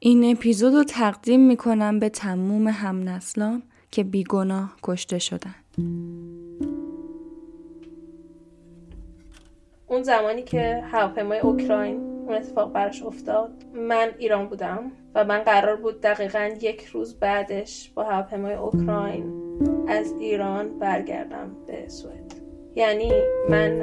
این اپیزود رو تقدیم می‌کنم به تموم همنسلام که بیگناه کشته شدن. اون زمانی که هواپیمای اوکراین اون اتفاق براش افتاد من ایران بودم و من قرار بود دقیقا یک روز بعدش با هواپیمای اوکراین از ایران برگردم به سوئد. یعنی من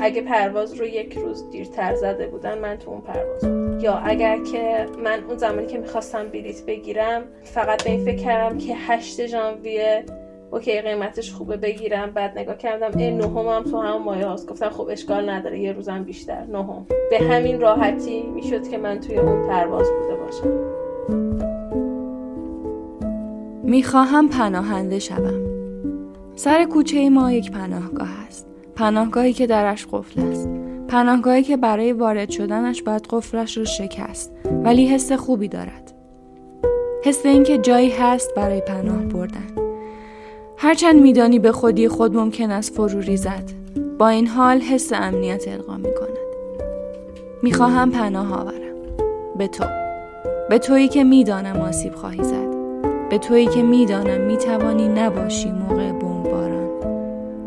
اگه پرواز رو یک روز دیرتر زده بودن من تو اون پرواز بودم. یا اگر که من اون زمانی که می‌خواستم بلیت بگیرم فقط به این فکر کردم که هشت ژانویه اوکی قیمتش خوبه بگیرم بعد نگاه کردم ای نهم هم تو همون مایه هاست. گفتم خب اشکال نداره یه روزم بیشتر. نهم. به همین راحتی می‌شد که من توی اون پرواز بوده باشم. می‌خواهم پناهنده شوم. سر کوچه ما یک پناهگاه است. پناهگاهی که درش قفل است. پناهگاهی که برای وارد شدنش باید قفلش رو شکست ولی حس خوبی دارد. حس اینکه جایی هست برای پناه بردن. هرچند میدانی به خودی خود ممکن است فرو ریزد. با این حال حس امنیت القا می کند می‌خواهم پناه آورم. به تو. به تویی که می‌دانم آسیب خواهی زد. به تویی که می‌دانم می‌توانی نباشی موقع بمباران.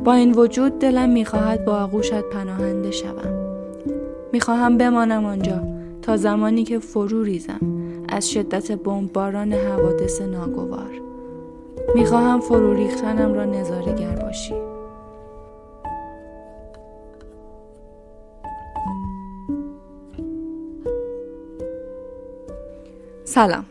با این وجود دلم می‌خواهد با آغوشت پناهنده شوم. می‌خواهم بمانم آنجا تا زمانی که فرو ریزم از شدت بمباران حوادث ناگوار. می‌خواهم فرو ریختنم را نظارگر باشی. سلام.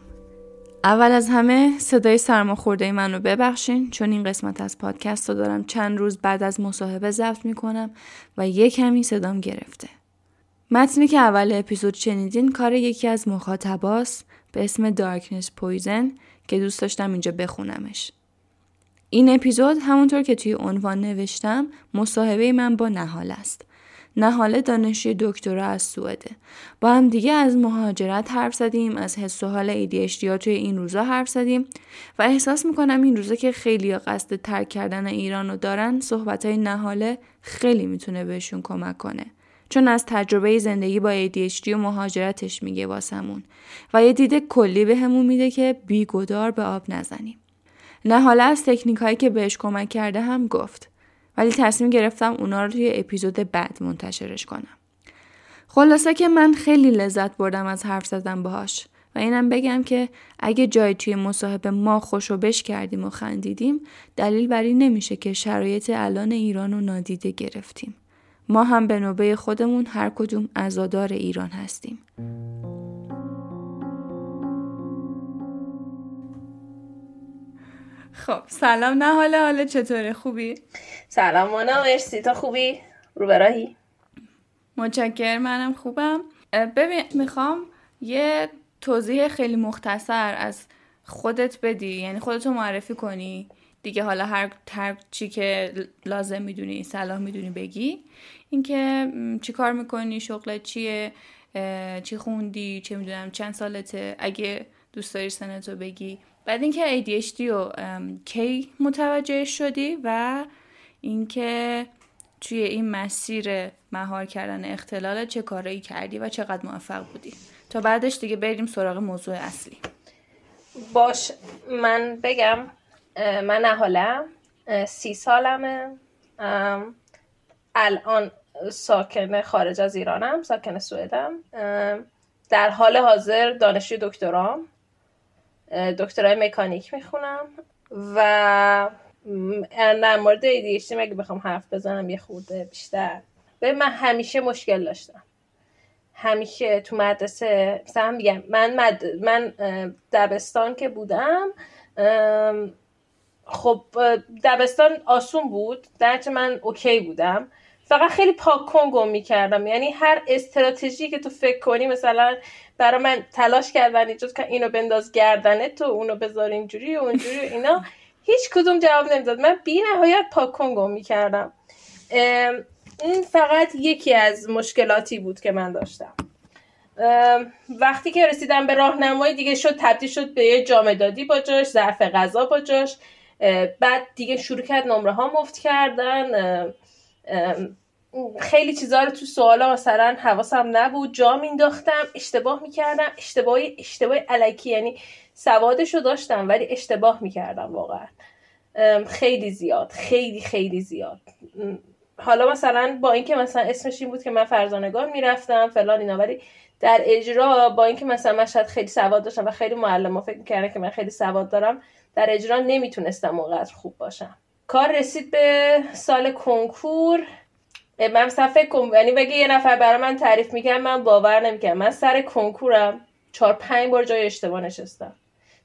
اول از همه صدای سرماخورده من رو ببخشین چون این قسمت از پادکست رو دارم چند روز بعد از مصاحبه ضبط می‌کنم و یه کمی صدام گرفته متنی که اول اپیزود شنیدین کار یکی از مخاطباست به اسم دارکنس پویزن که دوست داشتم اینجا بخونمش. این اپیزود همونطور که توی عنوان نوشتم مصاحبه من با نهال است. نهاله دانشجوی دکترا از سوئده. با هم دیگه از مهاجرت حرف زدیم، از حس و حال ADHD توی این روزا حرف زدیم و احساس می‌کنم این روزا که خیلی قصد ترک کردن ایران دارن صحبت های نهاله خیلی می‌تونه بهشون کمک کنه. چون از تجربه زندگی با ADHD و مهاجرتش میگه واسمون و یه دیده کلی به همون میده که بیگدار به آب نزنیم. نه حالا از تکنیک هایی که بهش کمک کرده هم گفت ولی تصمیم گرفتم اونا رو توی اپیزود بعد منتشرش کنم. خلاصه که من خیلی لذت بردم از حرف زدن باهاش و اینم بگم که اگه جای توی مصاحبه ما خوش و بش کردیم و خندیدیم دلیل بر این نمیشه که شرایط الان ایران رو نادیده گرفتیم. ما هم به نوبه خودمون هر کدوم ازادار ایران هستیم. خب سلام. نه حالا حالا چطوره؟ خوبی؟ سلام مانا مرسی. تا خوبی؟ رو براهی؟ متشکر منم خوبم. ببین می‌خوام یه توضیح خیلی مختصر از خودت بدی. یعنی خودتو معرفی کنی. دیگه حالا هر, هر چی که لازم می‌دونی صلاح می‌دونی بگی. اینکه چی کار می‌کنی؟ شغلت چیه؟ چی خوندی؟ چه می‌دونم چند سالته؟ اگه دوست داری سنتو بگی. بعد اینکه ADHD رو کی متوجه شدی و اینکه توی این مسیر مهار کردن اختلال چه کارایی کردی و چقدر موفق بودی. تا بعدش دیگه بریم سراغ موضوع اصلی. باش من بگم من نهالم سی سالمه الان ساکن خارج از ایرانم ساکن سوئدم در حال حاضر دانشجوی دکترام. دکترای مکانیک می‌خونم و در مورد ADHD مگه بخوام حرف بزنم یه خورده بیشتر. به من همیشه مشکل داشتم. همیشه تو مدرسه مثلا میگم من مد... من دبستان که بودم خب دبستان آسون بود درچه من اوکی بودم. فقط خیلی پاک کن گم می‌کردم. یعنی هر استراتژی که تو فکر کنی مثلا برای من تلاش کردن ایجاد که اینو بنداز گردنه تو اونو بذار اینجوری و اونجوری اینا هیچ کدوم جواب نمی‌داد. من بی نهایت پاک می‌کردم. این فقط یکی از مشکلاتی بود که من داشتم. وقتی که رسیدم به راهنمایی دیگه شد تبدیل شد به یه جامدادی با جاش ظرف غذا با جاش. بعد دیگه شروع کرد نمره ها مفت کردن خیلی چیزا رو تو سوالا مثلا حواسم نبود. جا مینداختم اشتباه می‌کردم. اشتباه اشتباه علکی یعنی سوادش رو داشتم ولی اشتباه می‌کردم واقعا. خیلی زیاد خیلی خیلی زیاد. حالا مثلا با اینکه مثلا اسمش این بود که من فرزانگان می‌رفتم فلان اینا ولی در اجرا با اینکه مثلا من شاید خیلی سواد داشتم و خیلی معلم فکر می‌کردن که من خیلی سواد دارم در اجرا نمی‌تونستم اونقدر خوب باشم. کار رسید به سال کنکور. من فکر کنم یعنی بگه یه نفر برای من تعریف می‌کنم من باور نمی‌کنم من سر کنکورم چهار پنج بار جای اشتباه نشستم.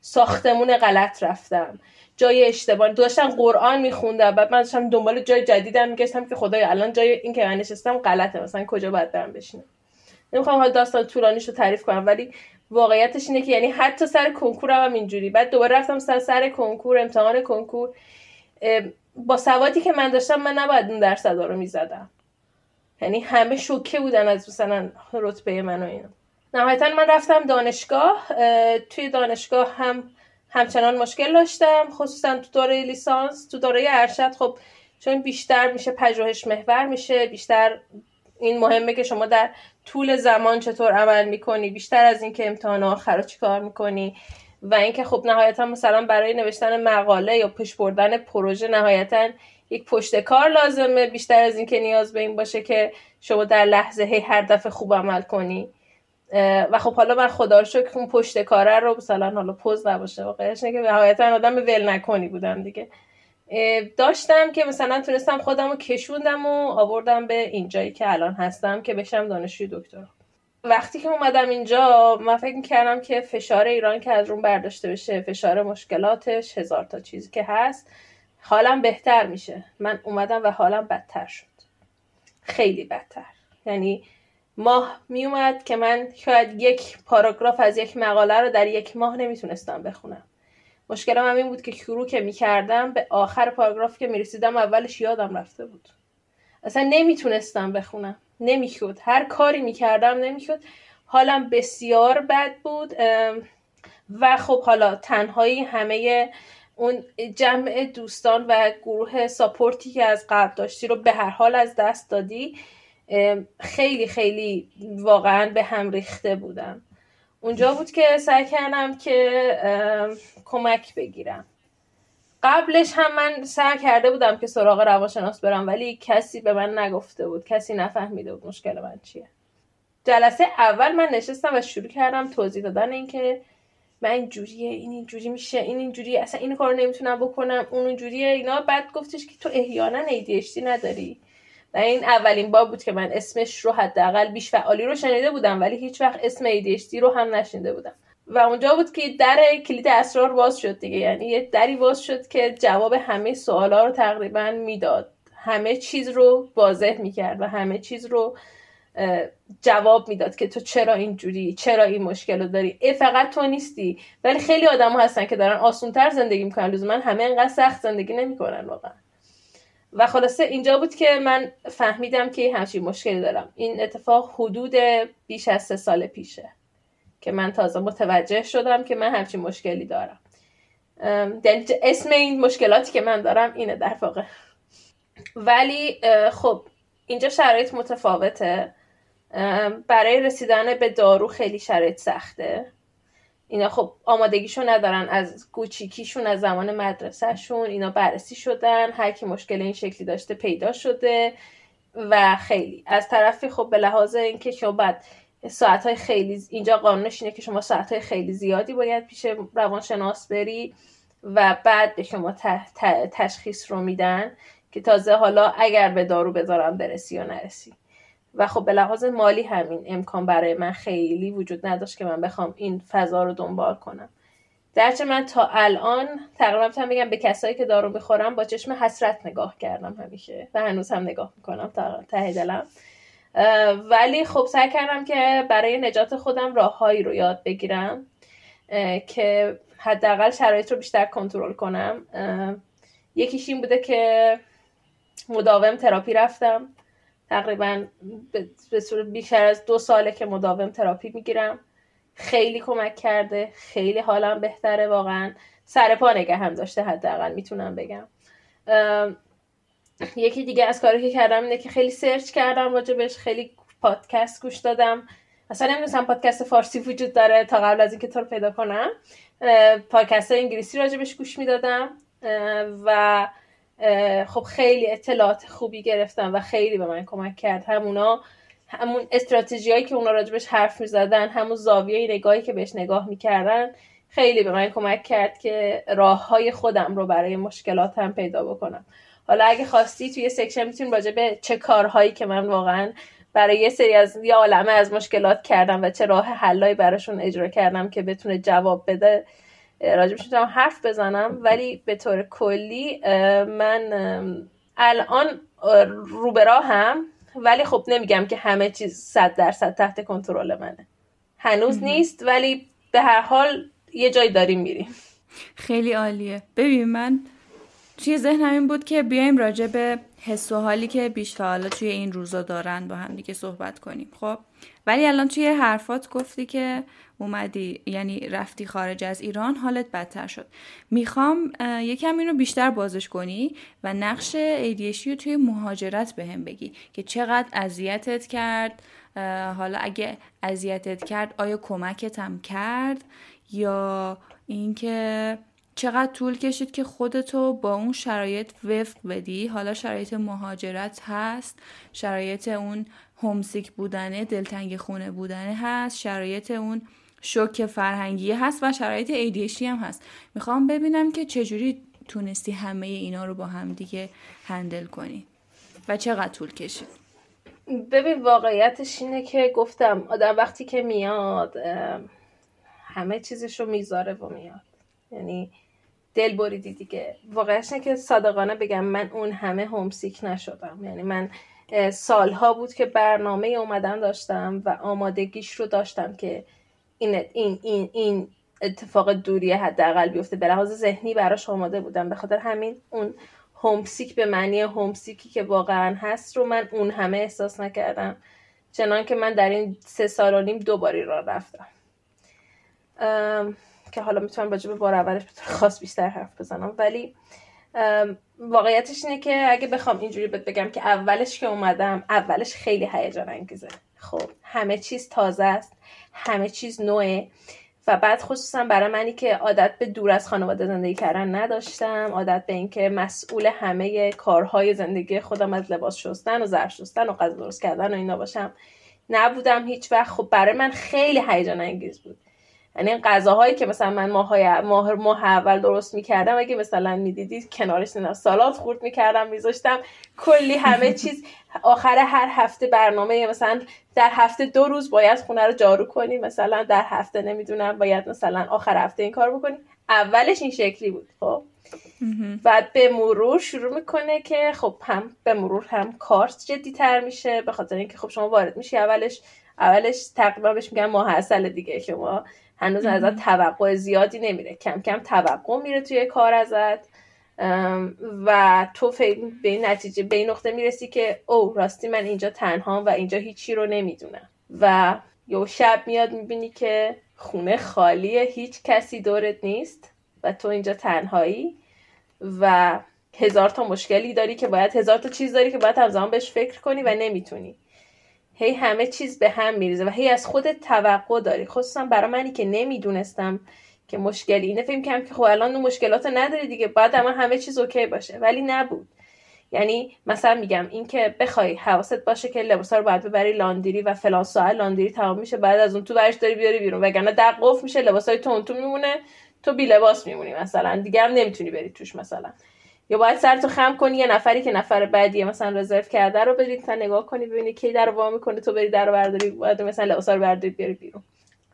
ساختمون غلط رفتم. جای اشتباه داشتم قرآن میخوندم. بعد من داشتم دنبال جای جدیدم میگشتم که خدای الان جای این که من نشستم غلطه. مثلا کجا باید برم بشینم؟ نمی‌خوام حال داستان طولانیش رو تعریف کنم ولی واقعیتش اینه که یعنی حتی سر کنکورم هم اینجوری. بعد دوباره رفتم سر سر کنکور امتحان کنکور. با سوادی که من داشتم من نباید اون درصدا رو می‌زدم. یعنی همه شوکه بودن از مثلا رتبه من و اینا. نهایتا من رفتم دانشگاه توی دانشگاه هم همچنان مشکل داشتم خصوصا تو دوره لیسانس تو دوره ارشد. خب چون بیشتر میشه پژوهش محور میشه بیشتر این مهمه که شما در طول زمان چطور عمل می‌کنی بیشتر از اینکه امتحان آخر رو چیکار می‌کنی. و اینکه خب نهایتا مثلا برای نوشتن مقاله یا پیش بردن پروژه نهایتا یک پشت کار لازمه بیشتر از اینکه نیاز به این باشه که شما در لحظه هی هر دفعه خوب عمل کنی. و خب حالا من خدا رو شکر اون پشت کاره رو مثلا حالا پوز نباشه واقعش که نهایتا آدم ول نکنی بودم دیگه. داشتم که مثلا تونستم خودم رو کشوندم و آوردم به اینجایی که الان هستم که بشم دانشجوی دکترا وقتی که اومدم اینجا من فکر می‌کردم که فشار ایران که از روم برداشته بشه فشار مشکلاتش هزار تا چیزی که هست حالم بهتر میشه. من اومدم و حالم بدتر شد. خیلی بدتر. یعنی ماه میومد که من شاید یک پاراگراف از یک مقاله رو در یک ماه نمی‌تونستم بخونم. مشکلم هم این بود که شروع که می‌کردم به آخر پاراگراف که می‌رسیدم اولش یادم رفته بود. اصلا نمی‌تونستم بخونم. نمی‌شد. هر کاری می‌کردم نمی‌شد. حالم بسیار بد بود. و خب حالا تنهایی همه اون جمع دوستان و گروه ساپورتی که از قبل داشتی رو به هر حال از دست دادی خیلی خیلی واقعا به هم ریخته بودم. اونجا بود که سعی کردم که کمک بگیرم. قبلش هم من سعی کرده بودم که سراغ روانشناس برم ولی کسی به من نگفته بود. کسی نفهمیده بود مشکل من چیه. جلسه اول من نشستم و شروع کردم توضیح دادن اینکه من اینجوریه این اینجوری میشه این اینجوری اصلا این کارو نمی‌تونم بکنم اون اینجوریه اینا. بعد گفتش که تو احیانا ADHD نداری. و این اولین بار بود که من اسمش رو حداقل بیش فعالی رو شنیده بودم ولی هیچ وقت اسم ADHD رو هم نشنیده بودم. و اونجا بود که در کلید اسرار باز شد دیگه. یعنی یه دری باز شد که جواب همه سوالا رو تقریبا می‌داد. همه چیز رو واضح می‌کرد و همه چیز رو جواب می‌داد که تو چرا اینجوری چرا این مشکل رو داری؟ ای فقط تو نیستی. ولی خیلی آدم هستن که دارن آسونتر زندگی می‌کنن. لزوما همه انقدر سخت زندگی نمی‌کنن واقعا. و خلاصه اینجا بود که من فهمیدم که همچین مشکلی دارم. این اتفاق حدود بیش از سه سال پیشه. که من تازه متوجه شدم که من همچین مشکلی دارم. یعنی اسم این مشکلاتی که من دارم اینه در واقع. ولی خب اینجا شرایط متفاوته. برای رسیدن به دارو خیلی شرایط سخته. اینا خب آمادگیشون ندارن از کوچیکیشون از زمان مدرسهشون. اینا بررسی شدن هر کی مشکل این شکلی داشته پیدا شده و خیلی. از طرفی خب به لحاظ اینکه شما بعد ساعت های خیلی اینجا قانونش اینه که شما ساعت های خیلی زیادی باید پیش روانشناس بری و بعد به شما تشخیص رو میدن که تازه حالا اگر به دارو بذارم برسی یا نرسی. و خب به لحاظ مالی همین امکان برای من خیلی وجود نداشت که من بخوام این فضا رو دنبال کنم. درچه من تا الان تقریبا می‌تونم بگم به کسایی که دارو بخورم با چشم حسرت نگاه کردم همیشه و هنوز هم نگاه می‌کنم تا ته دلم. ولی خب سعی کردم که برای نجات خودم راههایی رو یاد بگیرم که حداقل شرایط رو بیشتر کنترل کنم. یکیش این بوده که مداوم تراپی رفتم. تقریبا به صورت بیشتر از دو ساله که مداوم تراپی می‌گیرم. خیلی کمک کرده خیلی حالم بهتره واقعا. سر پا نگه هم داشته حداقل می‌تونم بگم. یکی دیگه از کاری که کردم اینه که خیلی search کردم راجبش خیلی پادکست گوش دادم. اصلا نمی‌دونستم پادکست فارسی وجود داره تا قبل از اینکه تو رو پیدا کنم. پادکست انگلیسی راجبش گوش می‌دادم. و خب خیلی اطلاعات خوبی گرفتم و خیلی به من کمک کرد. همونا همون استراتژی هایی که اونا راجبش حرف می‌زدن همون زاویه نگاهی که بهش نگاه می‌کردن خیلی به من کمک کرد که راه های خودم رو برای مشکلاتم پیدا بکنم. حالا اگه خواستی توی section می‌تونیم راجع به چه کارهایی که من واقعا برای یه سری از یه عالمه از مشکلات کردم و چه راه حلایی براشون اجرا کردم که بتونه جواب بده راجبش می‌تونم حرف بزنم. ولی به طور کلی من الان روبرا هم ولی خب نمیگم که همه چیز صد درصد تحت کنترل منه. هنوز نیست ولی به هر حال یه جای داریم میریم. خیلی عالیه. ببین من توی ذهنم این بود که بیایم راجع به حس و حالی که بیش فعالا توی این روزا دارن با هم دیگه صحبت کنیم خب؟ ولی الان توی حرفات گفتی که اومدی یعنی رفتی خارج از ایران حالت بدتر شد. می‌خوام یکم اینو بیشتر بازش کنی و نقش ADHD رو توی مهاجرت به هم بگی که چقدر اذیتت کرد حالا اگه اذیتت کرد آیا کمکت هم کرد یا اینکه چقدر طول کشید که خودتو با اون شرایط وفق بدی؟ حالا شرایط مهاجرت هست شرایط اون همسیک بودنه دلتنگ خونه بودنه هست شرایط اون شوک فرهنگی هست و شرایط ADHD هم هست. می‌خوام ببینم که چجوری تونستی همه اینا رو با هم دیگه هندل کنی و چقدر طول کشید. ببین واقعیتش اینه که گفتم آدم وقتی که میاد همه چیزش رو می‌ذاره و میاد. یعنی دل بریدی دیگه. واقعش که صادقانه بگم من اون همه همسیک نشدم. یعنی من سالها بود که برنامه اومدن داشتم و آمادگیش رو داشتم که این این این این اتفاق دوری حداقل بیفته. به لحاظ ذهنی براش آماده بودم. به خاطر همین اون همسیک به معنی همسیکی که واقعا هست رو من اون همه احساس نکردم. چنان که من در این سه سال و نیم دوباری را رفتم. که حالا می‌تونم راجع به بار اولش به خاص بیشتر حرف بزنم. ولی واقعیتش اینه که اگه بخوام اینجوری بهت بگم که اولش که اومدم اولش خیلی هیجان انگیزه. خب همه چیز تازه است همه چیز نوعه و بعد خصوصا برای منی که عادت به دور از خانواده زندگی کردن نداشتم عادت به اینکه مسئول همه کارهای زندگی خودم از لباس شستن و ظرف شستن و غذا درست کردن و اینا باشم. نبودم هیچ وقت. خب برای من خیلی هیجان انگیز بود. یعنی این غذاهایی که مثلا من ماه ماه ماه اول درست می‌کردم اگه مثلا می‌دیدید کنارش نه سالات خورد می‌کردم میذاشتم. کلی همه چیز. آخر هر هفته برنامه مثلا در هفته دو روز باید خونه رو جارو کنی مثلا در هفته نمی‌دونم باید مثلا آخر هفته این کار بکنی. اولش این شکلی بود خب. بعد به مرور شروع می‌کنه که خب هم به مرور هم کارت جدی تر میشه به خاطر اینکه خب شما وارد میشی اولش. اولش تقریبا بهش میگن ماه دیگه. شما هنوز ازت توقع زیادی نمیره. کم کم توقع میره توی کار ازت. و تو به این نتیجه به این نقطه می‌رسی که او راستی من اینجا تنها و اینجا هیچی رو نمی‌دونم. و یه شب میاد می‌بینی که خونه خالیه هیچ کسی دورت نیست و تو اینجا تنهایی و هزار تا مشکلی داری که باید هزار تا چیز داری که باید همزمان بهش فکر کنی و نمی‌تونی. هی همه چیز به هم میریزه و هی از خودت توقع داری. خصوصا برای منی که نمی‌دونستم که مشکلی اینه. فکر کنم که خب الان مشکلات نداری دیگه باید اما همه چیز اوکی باشه. ولی نبود. یعنی مثلا میگم اینکه بخوای حواست باشه که لباسا رو باید ببری لاندری و فلان ساعت لاندری تمام میشه بعد از اون تو برش داری بیاری بیرون. وگرنه در قفل میشه لباسای تون تو میمونه تو بی لباس میمونی مثلا. دیگه هم نمی‌تونی بری توش مثلا. یا باید سرتو خم کنی یه نفری که نفر بعدیه مثلا رزرو کرده رو برید تا نگاه کنی ببینی کی در وا می‌کنه تو بری در رو برداری باید مثلا لباسا رو برداری بیاری بیرون.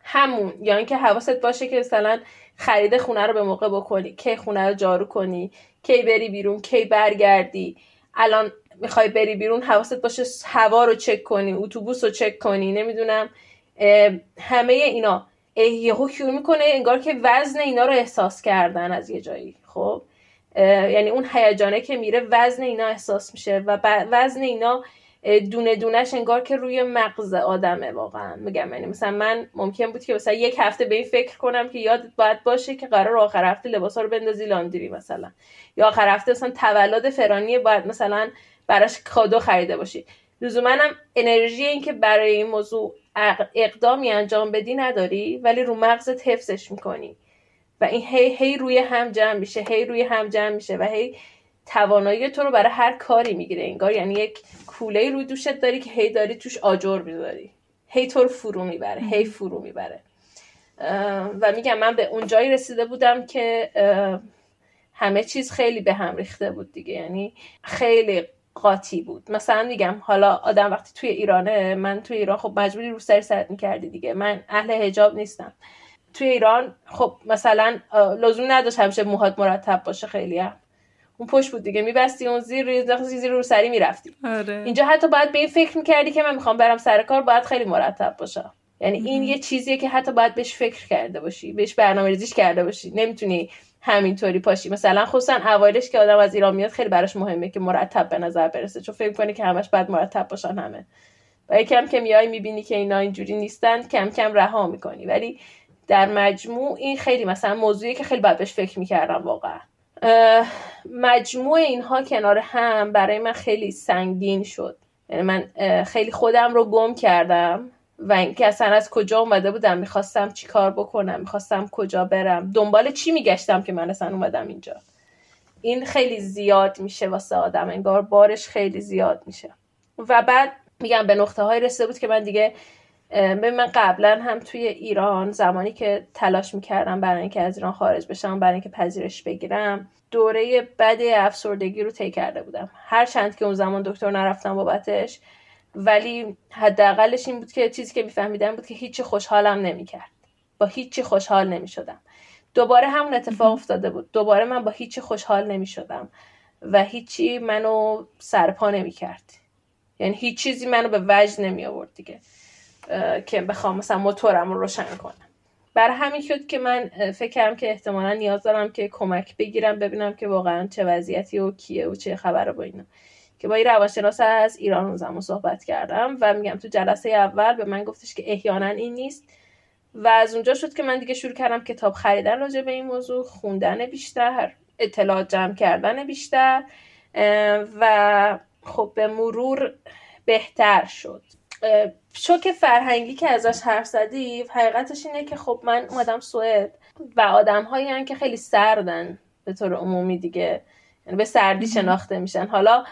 همون یا اینکه حواست باشه که مثلا خرید خونه رو به موقع بکنی کی خونه رو جارو کنی کی بری بیرون کی برگردی. الان می‌خوای بری بیرون حواست باشه هوا رو چک کنی اتوبوس رو چک کنی نمی‌دونم همه اینا. یهو شروع می‌کنه؟ انگار که وزن اینا رو احساس کردن از یه جایی خب؟ یعنی اون هیجانه که میره وزن اینا احساس میشه و وزن اینا دونه دونش انگار که روی مغز آدمه واقعا. میگم یعنی مثلا من ممکن بود که مثلا یک هفته به این فکر کنم که یادت باید باشه که قرار آخر هفته لباسا رو بندازی لاندری مثلا. یا آخر هفته مثلا تولد فرانی باید مثلا براش کادو خریده باشی. لزوما هم انرژی این که برای این موضوع اقدامی انجام بدی نداری ولی رو مغزت حفظش می‌کنی. و این هی هی روی هم جمع میشه هی روی هم جمع میشه و هی توانایی تو رو برای هر کاری می‌گیره انگار یعنی یک کوله روی دوشت داری که هی داری توش آجر می‌ذاری. هی تو رو فرو می‌بره هی فرو می‌بره. و میگم من به اون جایی رسیده بودم که همه چیز خیلی به هم ریخته بود دیگه. یعنی خیلی قاطی بود. مثلا میگم حالا آدم وقتی توی ایرانه من توی ایران خب مجبوری رو سری سرت می‌کردی دیگه. من اهل هجاب نیستم. توی ایران خب مثلا لزوم نداشت همیشه موهات مرتب باشه خیلی هم. اون پشت بود دیگه. میبستی اون زیر روی زیر رو سری می‌رفتی. آره. اینجا حتی باید به این فکر می‌کردی که من می‌خوام برم سر کار باید خیلی مرتب باشم یعنی این یه چیزیه که حتی باید بهش فکر کرده باشی بهش برنامه ریزیش کرده باشی. نمی‌تونی همینطوری پاشی. مثلا خصوصا اوایلش که آدم از ایران میاد خیلی براش مهمه که مرتب به نظر برسه. چون فکر کنی که همش باید مرتب باشن همه. و کم که میای می‌بینی که اینا اینجوری نیستن کم کم رها می‌کنی. ولی در مجموع این خیلی مثلا موضوعی که خیلی بهش فکر می‌کردم واقعا. مجموع اینها کنار هم برای من خیلی سنگین شد. یعنی من خیلی خودم رو گم کردم و اینکه اصلا از کجا اومده بودم می‌خواستم چی کار بکنم می‌خواستم کجا برم دنبال چی میگشتم که من اصلا اومدم اینجا. این خیلی زیاد میشه واسه آدم انگار بارش خیلی زیاد میشه. و بعد میگم به نقطه های رسیده بود که من دیگه به من قبلا هم توی ایران زمانی که تلاش می‌کردم برای اینکه از ایران خارج بشم برای اینکه پذیرش بگیرم دوره بد افسردگی رو طی کرده بودم. هر چند که اون زمان دکتر نرفتم بابتش ولی حداقلش این بود که چیزی که میفهمیدم بود که هیچی خوشحالم نمی‌کرد. با هیچی خوشحال نمی‌شدم. دوباره همون اتفاق افتاده بود. دوباره من با هیچی خوشحال نمی‌شدم و هیچی منو سرپا نمی‌کرد. یعنی هیچ چیزی منو به وجد نمی آورد دیگه. که بخوام مثلا موتورم رو روشن کنم. بر همین شد که من فکر کردم که احتمالا نیاز دارم که کمک بگیرم ببینم که واقعا چه وضعیتی و کیه و چه خبره با اینا. که با این روانشناس از ایران اون زمان صحبت کردم و میگم تو جلسه اول به من گفتش که احیانا این نیست. و از اونجا شد که من دیگه شروع کردم کتاب خریدن راجع به این موضوع خوندن بیشتر اطلاعات جمع کردن بیشتر. و خب به مرور بهتر شد. شوک فرهنگی که ازش حرف زدی حقیقتش اینه که خب من اومدم سوئد و آدم هایی که خیلی سردن به طور عمومی دیگه. یعنی به سردی شناخته میشن. حالا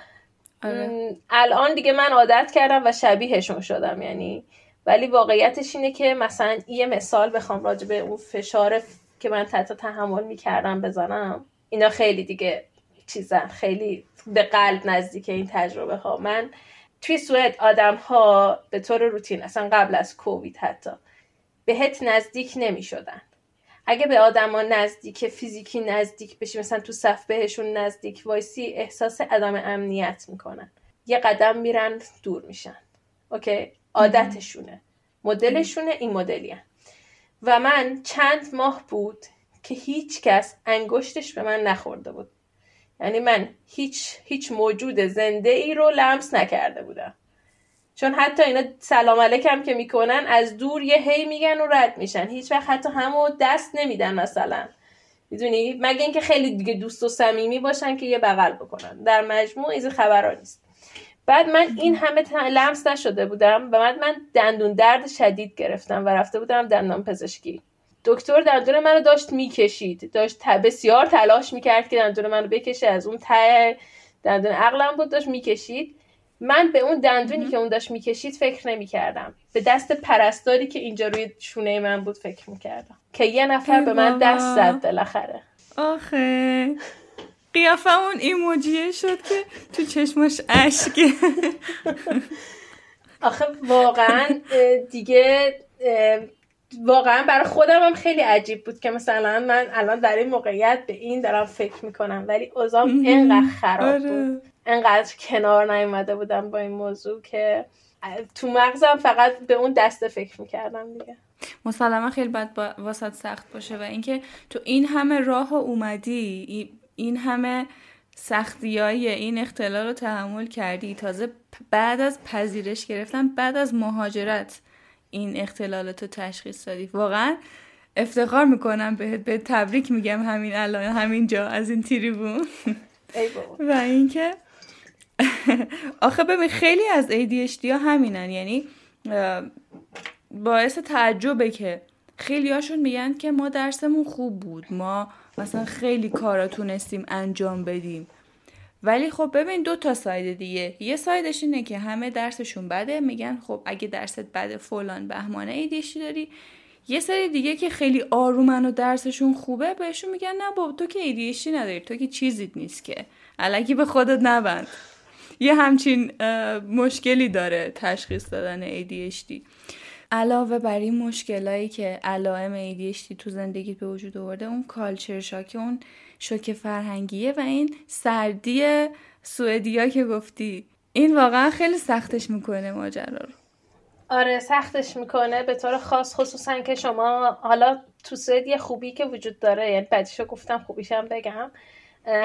آره. الان دیگه من عادت کردم و شبیهشون شدم یعنی. ولی واقعیتش اینه که مثلا یه مثال بخوام راجع به اون فشار که من تحت تحمل می‌کردم بزنم. اینا خیلی دیگه چیزن. خیلی به قلب نزدیک این تجربه ها من توی سوئد آدم ها به طور روتین اصلا قبل از کووید حتی بهت نزدیک نمی شدن اگه به آدما نزدیک فیزیکی نزدیک بشی مثلا تو صف بهشون نزدیک وایسی احساس عدم امنیت می‌کنن. یه قدم میرن دور میشن. اوکی؟ عادتشونه. مدلشونه این مدلیه و من چند ماه بود که هیچ کس انگشتش به من نخورده بود. یعنی من هیچ هیچ موجود زنده ای رو لمس نکرده بودم. چون حتی اینا سلام علیکم که می‌کنن از دور یه هی میگن و رد میشن. هیچ وقت حتی همو دست نمیدن مثلا. می‌دونی؟ مگه اینکه خیلی دیگه دوست و صمیمی باشن که یه بغل بکنن. در مجموع این خبرها نیست. بعد من این همه لمس نشده بودم و بعد من دندون درد شدید گرفتم و رفته بودم دندان پزشکی. دکتر دندون منو داشت می‌کشید. داشت بسیار تلاش می‌کرد که دندون منو بکشه. از اون ته دندون عقلم بود داشت می‌کشید. من به اون دندونی که اون داشت می‌کشید فکر نمی‌کردم. به دست پرستاری که اینجا روی شونه من بود فکر می‌کردم. که یه نفر به من دست زد بالاخره. آخه. قیافمون ایموجیه شد که تو چشمش اشکه آخه واقعا دیگه واقعا برای خودم هم خیلی عجیب بود که مثلا من الان در این موقعیت به این دارم فکر می‌کنم ولی اوزام اینقدر خراب آره. بود. انقدر کنار نیومده بودم با این موضوع که تو مغزم فقط به اون دسته فکر می‌کردم دیگه. مسلما خیلی باید با واسط سخت باشه و اینکه تو این همه راه اومدی این همه سختی های این اختلال رو تحمل کردی. تازه بعد از پذیرش گرفتن بعد از مهاجرت. این اختلالات رو تشخیص دادی. واقعا افتخار می‌کنم بهت به تبریک میگم همین الان همین جا از این تریبون و اینکه آخه ببین خیلی از ADHD ها همینن. یعنی باعث تعجبه که خیلی هاشون میگن که ما درسمون خوب بود. ما مثلا خیلی کارا تونستیم انجام بدیم. ولی خب ببین دو تا side دیگه. یه side ش اینه که همه درسشون بده. میگن خب اگه درست بده فلان بهمانه ADHD داری. یه سری دیگه که خیلی آرومن و درسشون خوبه بهشون میگن نه بابا تو که ADHD نداری. تو که چیزیت نیست که. الکی به خودت نبند. یه همچین مشکلی داره تشخیص دادن ADHD علاوه بر این مشکلایی که علائم ADHD تو زندگی به وجود آورده اون culture shock اون شوک فرهنگیه و این سردی سوئدیا که گفتی. این واقعا خیلی سختش می‌کنه ماجرا رو. آره سختش می‌کنه به طور خاص خصوصا که شما حالا تو سوئد یه خوبی که وجود داره یعنی بعدیشو گفتم خوبیشم بگم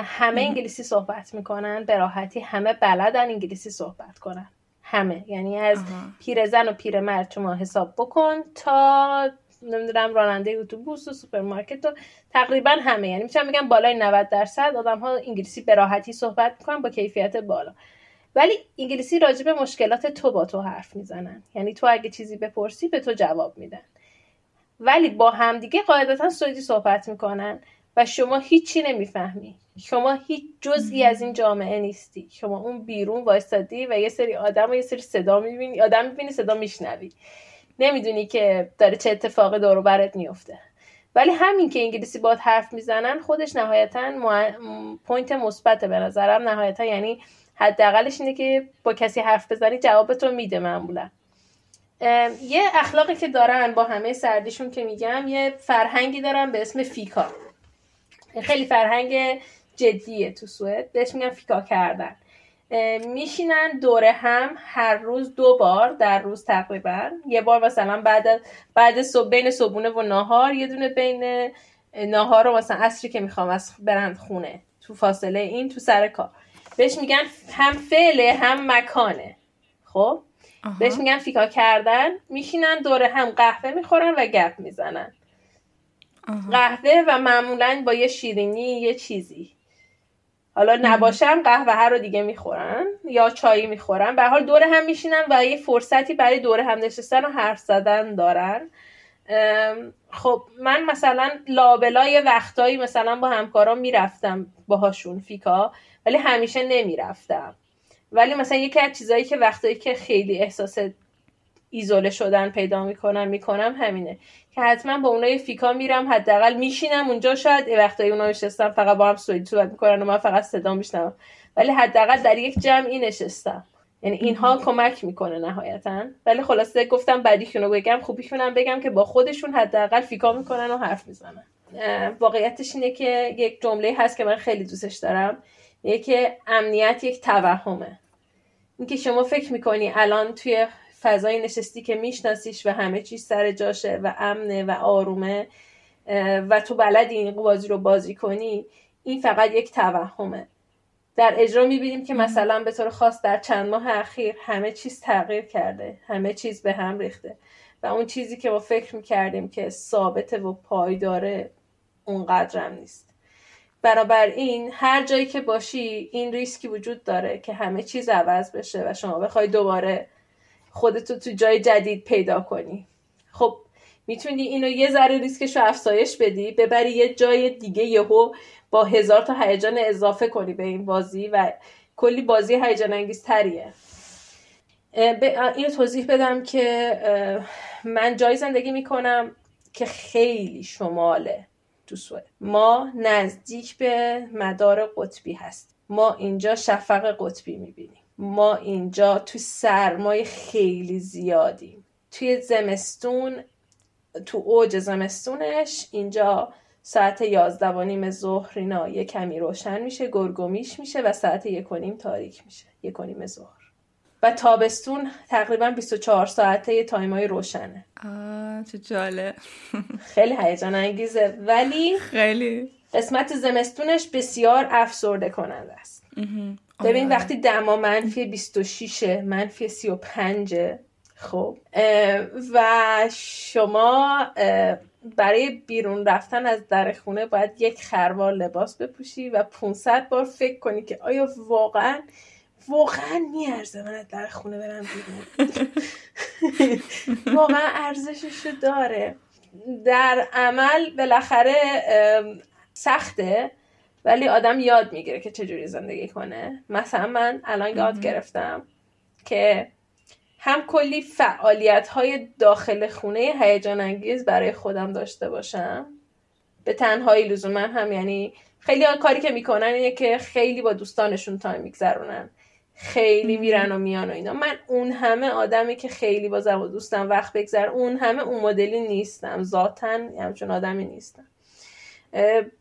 همه انگلیسی صحبت می‌کنن به راحتی همه بلدن انگلیسی صحبت کنن. همه یعنی از پیرزن و پیرمرد شما حساب بکن تا نمی‌دونم راننده اتوبوس و سوپرمارکت و تقریبا همه. یعنی می‌تونم بگم بالای 90 درصد آدم ها انگلیسی به راحتی صحبت می‌کنن با کیفیت بالا. ولی انگلیسی راجع مشکلات تو با تو حرف می‌زنن. یعنی تو اگه چیزی بپرسی به تو جواب میدن. ولی با همدیگه قاعدتا سوئدی صحبت می‌کنن و شما هیچی نمی‌فهمی. شما هیچ جزئی از این جامعه نیستی. شما اون بیرون وایستادی و یه سری آدم و یه سری صدا می‌بینی آدم می‌بینی صدا میشنوی. نمی‌دونی که داره چه اتفاقی دور برات میفته ولی همین که انگلیسی باهات حرف می‌زنن خودش نهایتا point مثبت به نظرم. نهایتا یعنی حداقلش اینه که با کسی حرف بزنی جوابتو میده معمولا. یه اخلاقی که دارن با همه سردیشون که میگم یه فرهنگی دارن به اسم fika. خیلی فرهنگ جدیه تو سوئد. بهش میگن fika کردن. میشینن دوره هم هر روز دو بار در روز تقریبا. یه بار مثلا بعد بعد صبح بین صبحونه و ناهار یه دونه بین ناهار رو مثلا عصری که می‌خوام از برند خونه. تو فاصله این تو سر کار. بهش میگن هم فعله هم مکانه. خب؟ بهش میگن فیکا کردن. میشینن دوره هم قهوه می‌خورن و گپ می‌زنن. قهوه و معمولا با یه شیرینی یه چیزی. حالا نباشم قهوه هر رو دیگه می‌خورن یا چایی می‌خورن. به حال دور هم میشینن و یه فرصتی برای دور هم نشستن و حرف زدن دارن. خب من مثلا لابلا یه وقتایی مثلا با همکارام می‌رفتم باهاشون فیکا ولی همیشه نمی‌رفتم. ولی مثلا یکی از چیزایی که وقتایی که خیلی احساس ایزوله شدن پیدا می‌کنم می‌کنم همینه. که حتما با اونای فیکا میرم حداقل میشینم اونجا شاید وقتایی اونا نشستم فقط با هم سوئدی صحبت می‌کنن و من فقط صدا میشنم ولی حداقل در یک جمعی نشستم. یعنی اینها کمک می‌کنه نهایتا. ولی خلاصه گفتم بعدیشونو بگم خوبیشونم بگم که با خودشون حداقل فیکا می‌کنن و حرف می‌زنن. واقعیتش اینه که یک جمله هست که من خیلی دوستش دارم. که امنیت یک توهمه. اینکه شما فکر می‌کنی الان توی فضای نشستی که میشناسیش و همه چیز سر جاشه و امنه و آرومه و تو بلدی این بازی رو بازی کنی این فقط یک توهمه. در اجرا می‌بینیم که مثلا به طور خاص در چند ماه اخیر همه چیز تغییر کرده همه چیز به هم ریخته و اون چیزی که ما فکر می‌کردیم که ثابته و پایداره اونقدرم نیست. این هر جایی که باشی این ریسکی وجود داره که همه چیز عوض بشه و شما بخوای دوباره خودتو تو جای جدید پیدا کنی. خب می‌تونی اینو یه ذره ریسکش رو افزایش بدی ببری یه جای دیگه یهو با هزار تا هیجان اضافه کنی به این بازی و کلی بازی هیجان انگیز تریه. اینو توضیح بدم که من جای زندگی می‌کنم که خیلی شماله تو سوئد. ما نزدیک به مدار قطبی هست ما اینجا شفق قطبی می‌بینیم. ما اینجا تو سرمای خیلی زیادیم توی زمستون تو اوج زمستونش اینجا ساعت یازده و نیم ظهر اینا یه کمی روشن میشه گرگومیش میشه و ساعت یک و نیم تاریک میشه یک و نیم ظهر. و تابستون تقریبا 24 ساعته یه تایمای روشنه. آه چه جاله خیلی هیجان انگیزه. ولی خیلی. قسمت زمستونش بسیار افسرده کننده است. ببین وقتی دما منفی 26 منفی 35 خب. و شما برای بیرون رفتن از در خونه باید یک خروار لباس بپوشی و 500 بار فکر کنی که آیا واقعا واقعا میارزه من از در خونه برم بیرون؟ واقعا ارزشش رو داره. در عمل بالاخره سخته. ولی آدم یاد می‌گیره که چجوری زندگی کنه. مثلا من الان یاد گرفتم که هم کلی فعالیت های داخل خونه هیجان انگیز برای خودم داشته باشم. به تنهایی لزوما هم یعنی خیلی کاری که می‌کنن اینه که خیلی با دوستانشون تایم میگذرونن. خیلی میرن و میان و اینا. من اون همه آدمی که خیلی با و دوستم وقت بگذر اون همه اون مدلی نیستم. ذاتا همچون آدمی نیستم.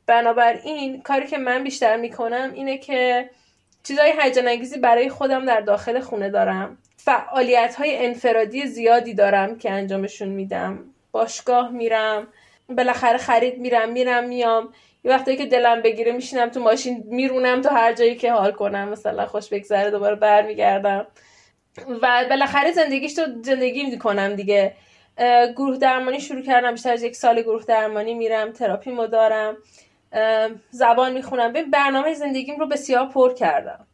بنابراین کاری که من بیشتر می‌کنم اینه که چیزای هیجان انگیزی برای خودم در داخل خونه دارم. فعالیت های انفرادی زیادی دارم که انجامشون میدم. باشگاه میرم بالاخره خرید میرم میرم میام یه وقتی که دلم بگیره میشینم تو ماشین میرونم تا هر جایی که حال کنم. مثلا خوش بگذره دوباره برمیگردم. و بالاخره زندگیش تو زندگی می‌کنم دیگه. گروه درمانی شروع کردم بیشتر از یک سال گروه درمانی میرم تراپی دارم زبان می‌خونم. به برنامه زندگیم رو بسیار پر کردم.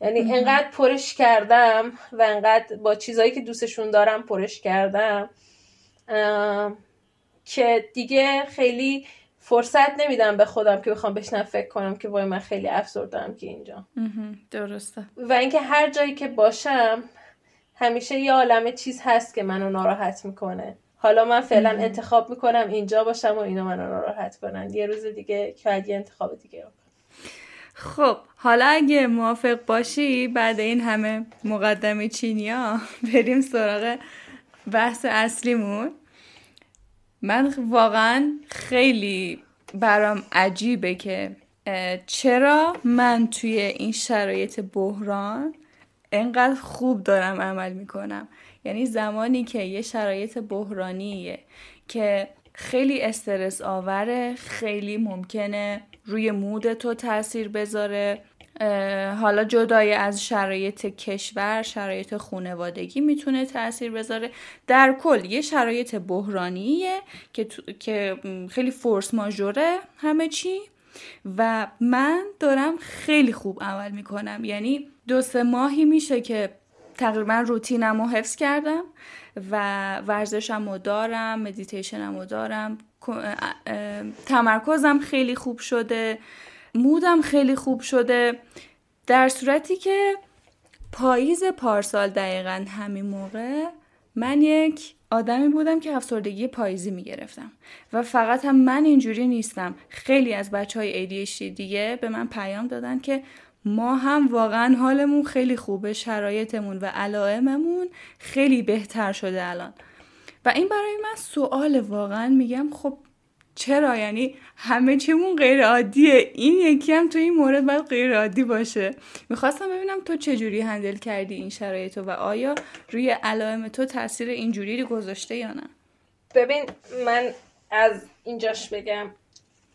یعنی انقدر پرش کردم و انقدر با چیزهایی که دوستشون دارم پرش کردم که دیگه خیلی فرصت نمیدم به خودم که بخوام بشنم فکر کنم که وای من خیلی افسردم که اینجا. درسته. و اینکه هر جایی که باشم همیشه یه عالم چیز هست که منو ناراحت می‌کنه. حالا من فعلا انتخاب می‌کنم اینجا باشم و اینا منو ناراحت کنن. یه روز دیگه که یه انتخاب دیگه خب حالا اگه موافق باشی بعد این همه مقدمه چینیا بریم سراغ بحث اصلیمون. من واقعا خیلی برام عجیبه که چرا من توی این شرایط بحران انقدر خوب دارم عمل می‌کنم. یعنی زمانی که یه شرایط بحرانیه که خیلی استرس آوره خیلی ممکنه روی مود تو تاثیر بذاره. حالا جدای از شرایط کشور شرایط خونوادگی می‌تونه تاثیر بذاره. در کل یه شرایط بحرانیه که, که خیلی فورس ماژوره همه چی. و من دارم خیلی خوب عمل می‌کنم. یعنی دو سه ماهی میشه که تقریبا روتینم رو حفظ کردم و ورزشم رو دارم. مدیتیشنم رو دارم تمرکزم خیلی خوب شده مودم خیلی خوب شده در صورتی که پاییز پارسال دقیقا همین موقع من یک آدمی بودم که افسردگی پاییزی می‌گرفتم و فقط هم من اینجوری نیستم. خیلی از بچه های ADHD دیگه به من پیام دادن که ما هم واقعا حالمون خیلی خوبه شرایطمون و علائممون خیلی بهتر شده الان. و این برای من سوال واقعا میگم خب چرا؟ یعنی همه چیمون غیر عادیه این یکی هم تو این مورد باید غیر عادی باشه. می‌خواستم ببینم تو چجوری هندل کردی این شرایط و آیا روی علائم تو تاثیر اینجوری گذاشته یا نه؟ ببین من از اینجاش بگم.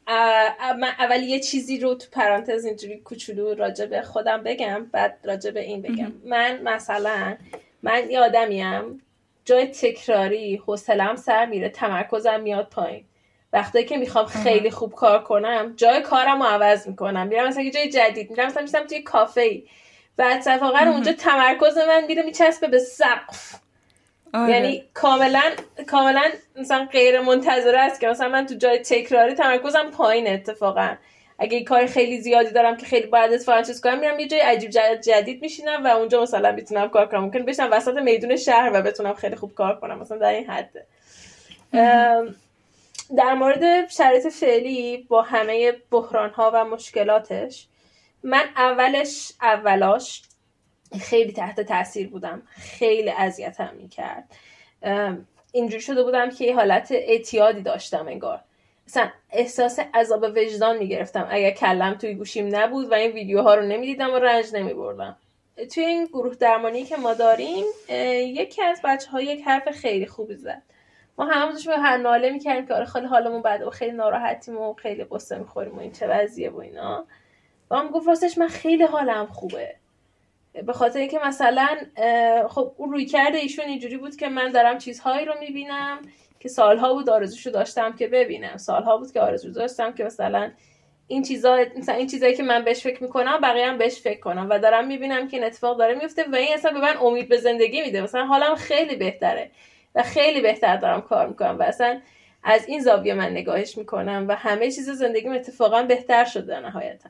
من اول یه چیزی رو تو پرانتز اینجوری کوچولو راجع به خودم بگم بعد راجع به این بگم. من مثلا من یه آدمیم جای تکراری حوصلم سر میره تمرکزم میاد پایین. وقتی که می‌خوام خیلی خوب کار کنم جای کارم رو عوض می‌کنم. میرم مثلا یه جای جدید میرم مثلا میشم توی کافه ای و اتفاقا اونجا تمرکز من میره میچسبه به سقف. آره. یعنی کاملا کاملا مثلا غیر منتظره است که مثلا من تو جای تکراری تمرکزم پایین اتفاقا. اگه کار خیلی زیادی دارم که خیلی باید چیز کنم میرم یه جای عجیب جدید میشینم و اونجا مثلا می‌تونم کار کنم. ممکن بشم وسط میدون شهر و بتونم خیلی خوب کار کنم. مثلا در این حده در مورد شرایط فعلی با همه بحران ها و مشکلاتش من اولش اولاش خیلی تحت تاثیر بودم. خیلی اذیتم می‌کرد. اینجوری شده بودم که یه حالت اعتیادی داشتم انگار. مثلا احساس عذاب وجدان می‌گرفتم. اگر کلم توی گوشیم نبود و این ویدیوها رو نمی‌دیدم و رنج نمیبردم. توی این گروه درمانی که ما داریم یکی از بچه ها یک حرف خیلی خوبی زد. ما همه داشتیم هر ناله می‌کردیم که آره خیلی حالمون بد و خیلی ناراحتیم و خیلی قصه می‌خوریم و این چه وضعیه و اینا. و هم گفت راستش من خیلی حالم خوبه. به خاطر اینکه مثلا خب اون روی کرده ایشون اینجوری بود که من دارم چیزهایی رو می‌بینم که سالها بود آرزوشو داشتم که ببینم. سالها بود که آرزو داشتم که مثلا این چیزا مثلا این چیزایی که من بهش فکر می‌کنم بقیه هم بهش فکر کنم و دارم می‌بینم که این اتفاق داره میفته و این اصلا به من امید به زندگی میده. مثلا حالم خیلی بهتره و خیلی بهتر دارم کار می‌کنم و اصلا از این زاویه من نگاهش می‌کنم و همه چیز زندگیم اتفاقا بهتر شده نهایتا.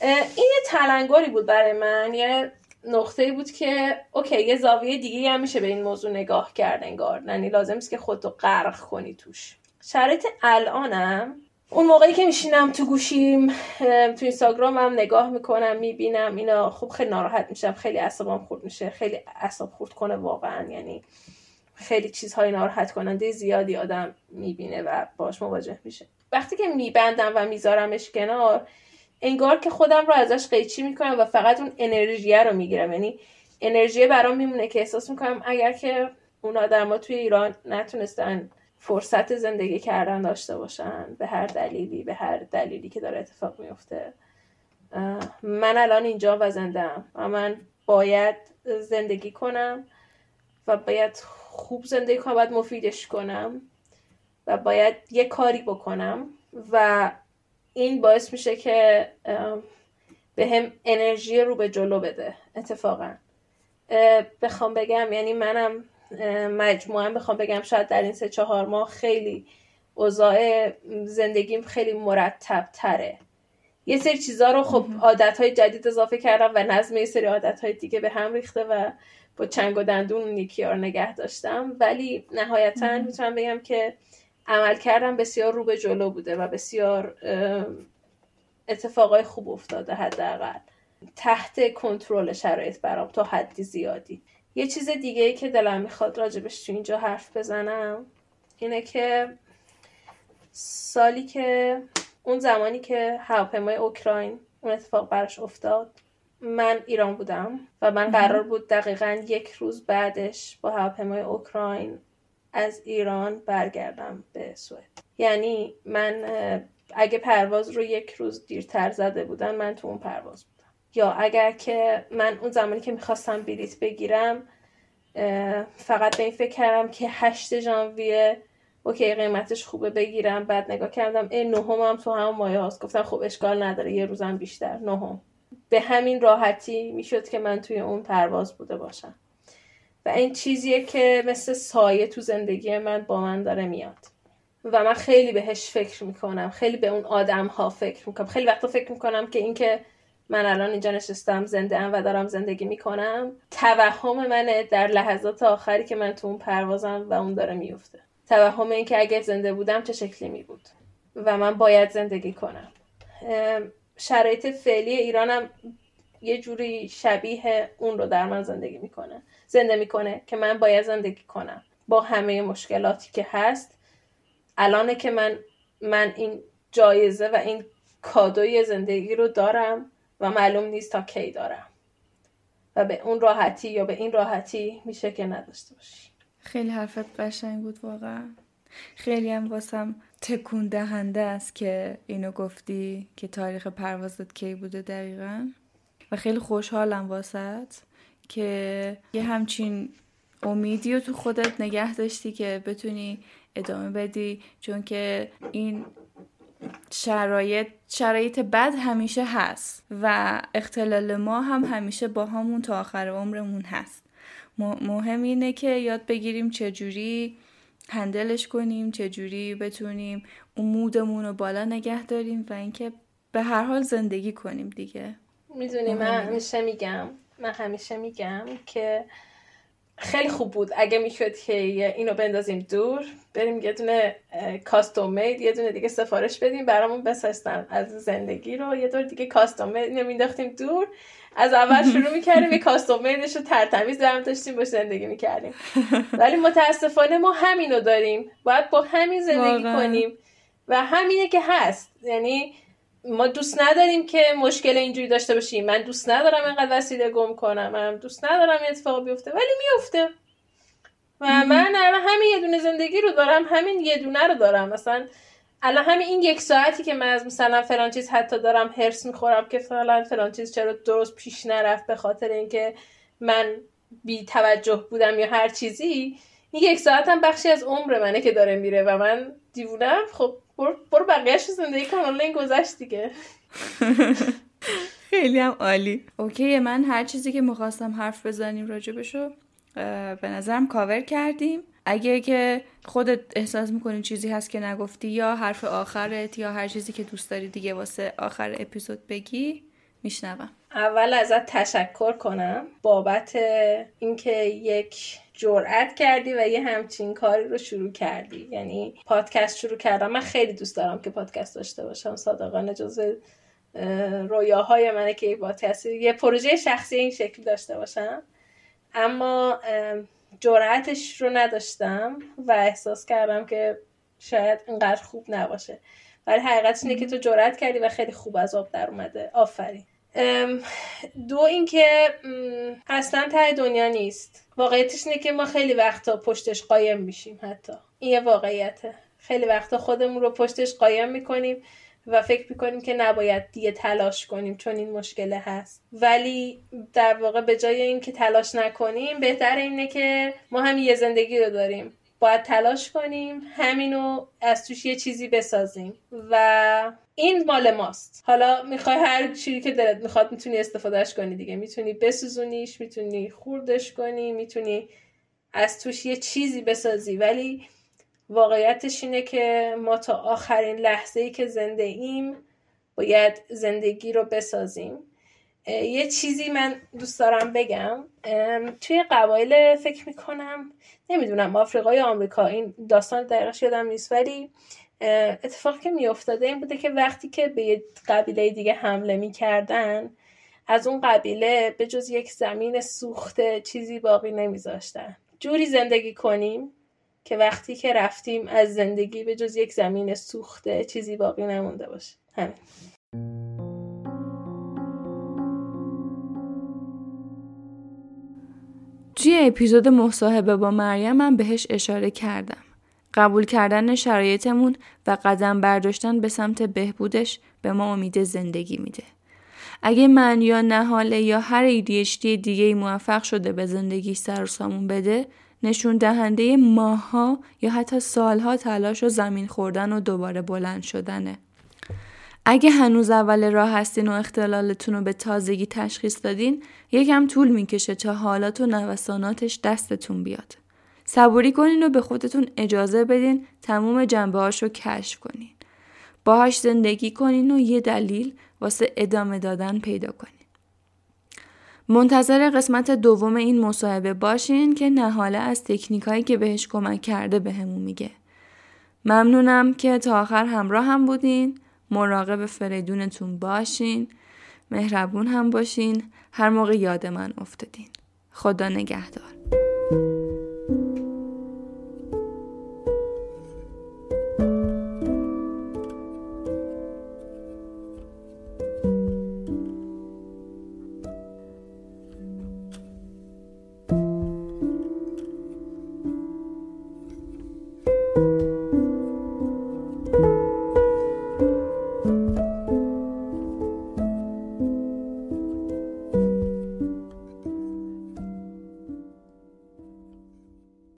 این یه تلنگری بود برای من. یه نقطه بود که اوکی یه زاویه دیگه هم میشه به این موضوع نگاه کرد انگار. یعنی لازم است که خودتو غرق کنی توش. شرایط الانم اون موقعی که میشینم تو گوشیم تو اینستاگرام هم نگاه می‌کنم می‌بینم اینا خوب خیلی ناراحت میشم. خیلی اعصابم خورد میشه. خیلی اعصاب خورد کنه واقعا. یعنی خیلی چیزهای ناراحت کننده زیادی آدم می‌بینه و باش مواجه میشه. وقتی که میبندم و میذارمش کنار انگار که خودم رو ازش قیچی می‌کنم و فقط اون انرژیه رو می‌گیرم. یعنی انرژی برام میمونه که احساس می‌کنم اگر که اون آدما توی ایران نتونستن فرصت زندگی کردن داشته باشن به هر دلیلی به هر دلیلی که داره اتفاق میفته من الان اینجا و زندم و من باید زندگی کنم و باید خوب زندگی کنم باید مفیدش کنم و باید یه کاری بکنم و این باعث میشه که به هم انرژی رو به جلو بده اتفاقا. بخوام بگم یعنی منم مجموعا بخوام بگم شاید در این سه چهار ماه خیلی اوضاع زندگیم خیلی مرتب تره یه سری چیزا رو خب عادت های جدید اضافه کردم و نظم یه سری عادت های دیگه به هم ریخته و با چنگ و دندون اون یکی رو نگه داشتم. ولی نهایتا می‌تونم بگم که عمل کردم بسیار رو به جلو بوده و بسیار اتفاقای خوب افتاده حداقل. تحت کنترل شرایط برام تا حدی زیادی. یه چیز دیگه ای که دلم می‌خواد راجبش تو اینجا حرف بزنم اینه که سالی که اون زمانی که هواپیمای اوکراین اون اتفاق براش افتاد من ایران بودم و من قرار بود دقیقا یک روز بعدش با هواپیمای اوکراین از ایران برگردم به سوئد. یعنی من اگه پرواز رو یک روز دیرتر زده بودن من تو اون پرواز بودم. یا اگر که من اون زمانی که می‌خواستم بلیت بگیرم فقط به این فکر کردم که هشت ژانویه اوکی قیمتش خوبه بگیرم. بعد نگاه کردم ای نهم هم تو همون مایه هاست. گفتم خب اشکال نداره یه روزم بیشتر. نهم. به همین راحتی می‌شد که من توی اون پرواز بوده باشم. و این چیزیه که مثل سایه تو زندگی من با من داره میاد. و من خیلی بهش فکر می‌کنم خیلی به اون آدم ها فکر می‌کنم. خیلی وقتا فکر می‌کنم که اینکه من الان اینجا نشستم زنده ام و دارم زندگی می‌کنم توهم منه در لحظات آخری که من تو اون پروازم و اون داره میفته توهم این که اگه زنده بودم چه شکلی می بود و من باید زندگی کنم. شرایط فعلی ایرانم یه جوری شبیه اون رو در من زندگی می‌کنه. زنده می‌کنه که من باید زندگی کنم. با همه مشکلاتی که هست الانه که من من این جایزه و این کادوی زندگی رو دارم و معلوم نیست تا کی دارم. و به اون راحتی یا به این راحتی میشه که نداشته باشی. خیلی حرفت قشنگ بود واقعا. خیلی هم واسم تکون دهنده است که اینو گفتی که تاریخ پروازت کی بوده دقیقا. و خیلی خوشحالم واسط. که یه همچین امیدی رو تو خودت نگه داشتی که بتونی ادامه بدی چون که این شرایط شرایط بد همیشه هست و اختلال ما هم همیشه با همون تا آخر عمرمون هست. مهم اینه که یاد بگیریم چجوری هندلش کنیم چجوری بتونیم اون مودمون رو بالا نگه داریم و اینکه به هر حال زندگی کنیم دیگه. می‌دونی من همیشه میگم من همیشه میگم که خیلی خوب بود. اگه می‌شد که اینو بندازیم دور بریم یه دونه کاستوم مید یه دونه دیگه سفارش بدیم برامون بسازن از زندگی رو یه دور دیگه کاستوم مید اینو مینداختیم دور. از اول شروع می‌کردیم یه کاستوم میدش رو ترتمیز درم داشتیم باش زندگی می‌کردیم. ولی متاسفانه ما همینو داریم. باید با همین زندگی کنیم. و همینه که هست. یعنی ما دوست نداریم که مشکل اینجوری داشته باشیم. من دوست ندارم اینقدر وسیله گم کنم. من دوست ندارم این اتفاق بیفته ولی میفته. و من الان همین یه دونه زندگی رو دارم همین یه دونه رو دارم. مثلا الان همین این یک ساعتی که من از مثلا فلان چیز حتی دارم هرس می‌خورم که فلان فلان چیز چرا درست پیش نرفت به خاطر اینکه من بی توجه بودم یا هر چیزی این یک ساعت هم بخشی از عمر منه که داره میره. و من دیوونم خب برو, بقیهش زندگی کن این گذشت دیگه خیلی هم عالی. اوکی من هر چیزی که می‌خواستم حرف بزنیم راجبشو به نظرم کاور کردیم. اگه که خودت احساس می‌کنی چیزی هست که نگفتی یا حرف آخرت یا هر چیزی که دوست داری دیگه واسه آخر اپیزود بگی میشنوم. اول ازت تشکر کنم بابت اینکه یک جرأت کردی و یه همچین کاری رو شروع کردی. یعنی پادکست شروع کردم. من خیلی دوست دارم که پادکست داشته باشم. صادقانه جزء رویاهای منه که پادکست یه پروژه شخصی این شکل داشته باشم. اما جرأتش رو نداشتم و احساس کردم که شاید اینقدر خوب نباشه. ولی حقیقتش اینه که تو جرأت کردی و خیلی خوب از آب در اومده. آفرین. دو اینکه اصلا ته دنیا نیست. واقعیتش اینه که ما خیلی وقتا پشتش قایم میشیم حتی. این یه واقعیته. خیلی وقتا خودمون رو پشتش قایم می‌کنیم و فکر می‌کنیم که نباید دیگه تلاش کنیم چون این مشکله هست. ولی در واقع به جای اینکه تلاش نکنیم بهتر اینه که ما هم یه زندگی رو داریم. باید تلاش کنیم همینو از توش یه چیزی بسازیم. و این مال ماست. حالا می‌خوای هر چیزی که دلت می‌خواد می‌تونی استفادهش کنی دیگه. می‌تونی بسوزونیش می‌تونی خوردش کنی می‌تونی از توش یه چیزی بسازی. ولی واقعیتش اینه که ما تا آخرین لحظه ای که زنده ایم باید زندگی رو بسازیم. یه چیزی من دوست دارم بگم. توی قبایل فکر می‌کنم نمی‌دونم آفریقا یا آمریکا این داستان دقیقش یادم نیست ولی اتفاقی که میافتاده این بوده که وقتی که به یه قبیله دیگه حمله می‌کردن از اون قبیله به جز یک زمین سوخته چیزی باقی نمیذاشتن. جوری زندگی کنیم که وقتی که رفتیم از زندگی به جز یک زمین سوخته چیزی باقی نمونده باشه. همین. توی اپیزود مصاحبه با مریم من بهش اشاره کردم. قبول کردن شرایطمون و قدم برداشتن به سمت بهبودش به ما امید زندگی میده. اگه من یا نهاله یا هر ADHD دیگه موفق شده به زندگی سر و سامون بده نشون دهنده ماها یا حتی سالها تلاش و زمین خوردن و دوباره بلند شدنه. اگه هنوز اول راه هستین و اختلالتون رو به تازگی تشخیص دادین یکم طول می‌کشه تا حالات و نوساناتش دستتون بیاد. صبوری کنین و به خودتون اجازه بدین تموم جنبه رو کشف کنین. باهاش زندگی کنین و یه دلیل واسه ادامه دادن پیدا کنین. منتظر قسمت دوم این مصاحبه باشین که نهاله از تکنیکایی که بهش کمک کرده بهمون به میگه. ممنونم که تا آخر همراه هم بودین. مراقب فریدونتون باشین. مهربون هم باشین. هر موقع یاد من افتادین. خدا نگهدار.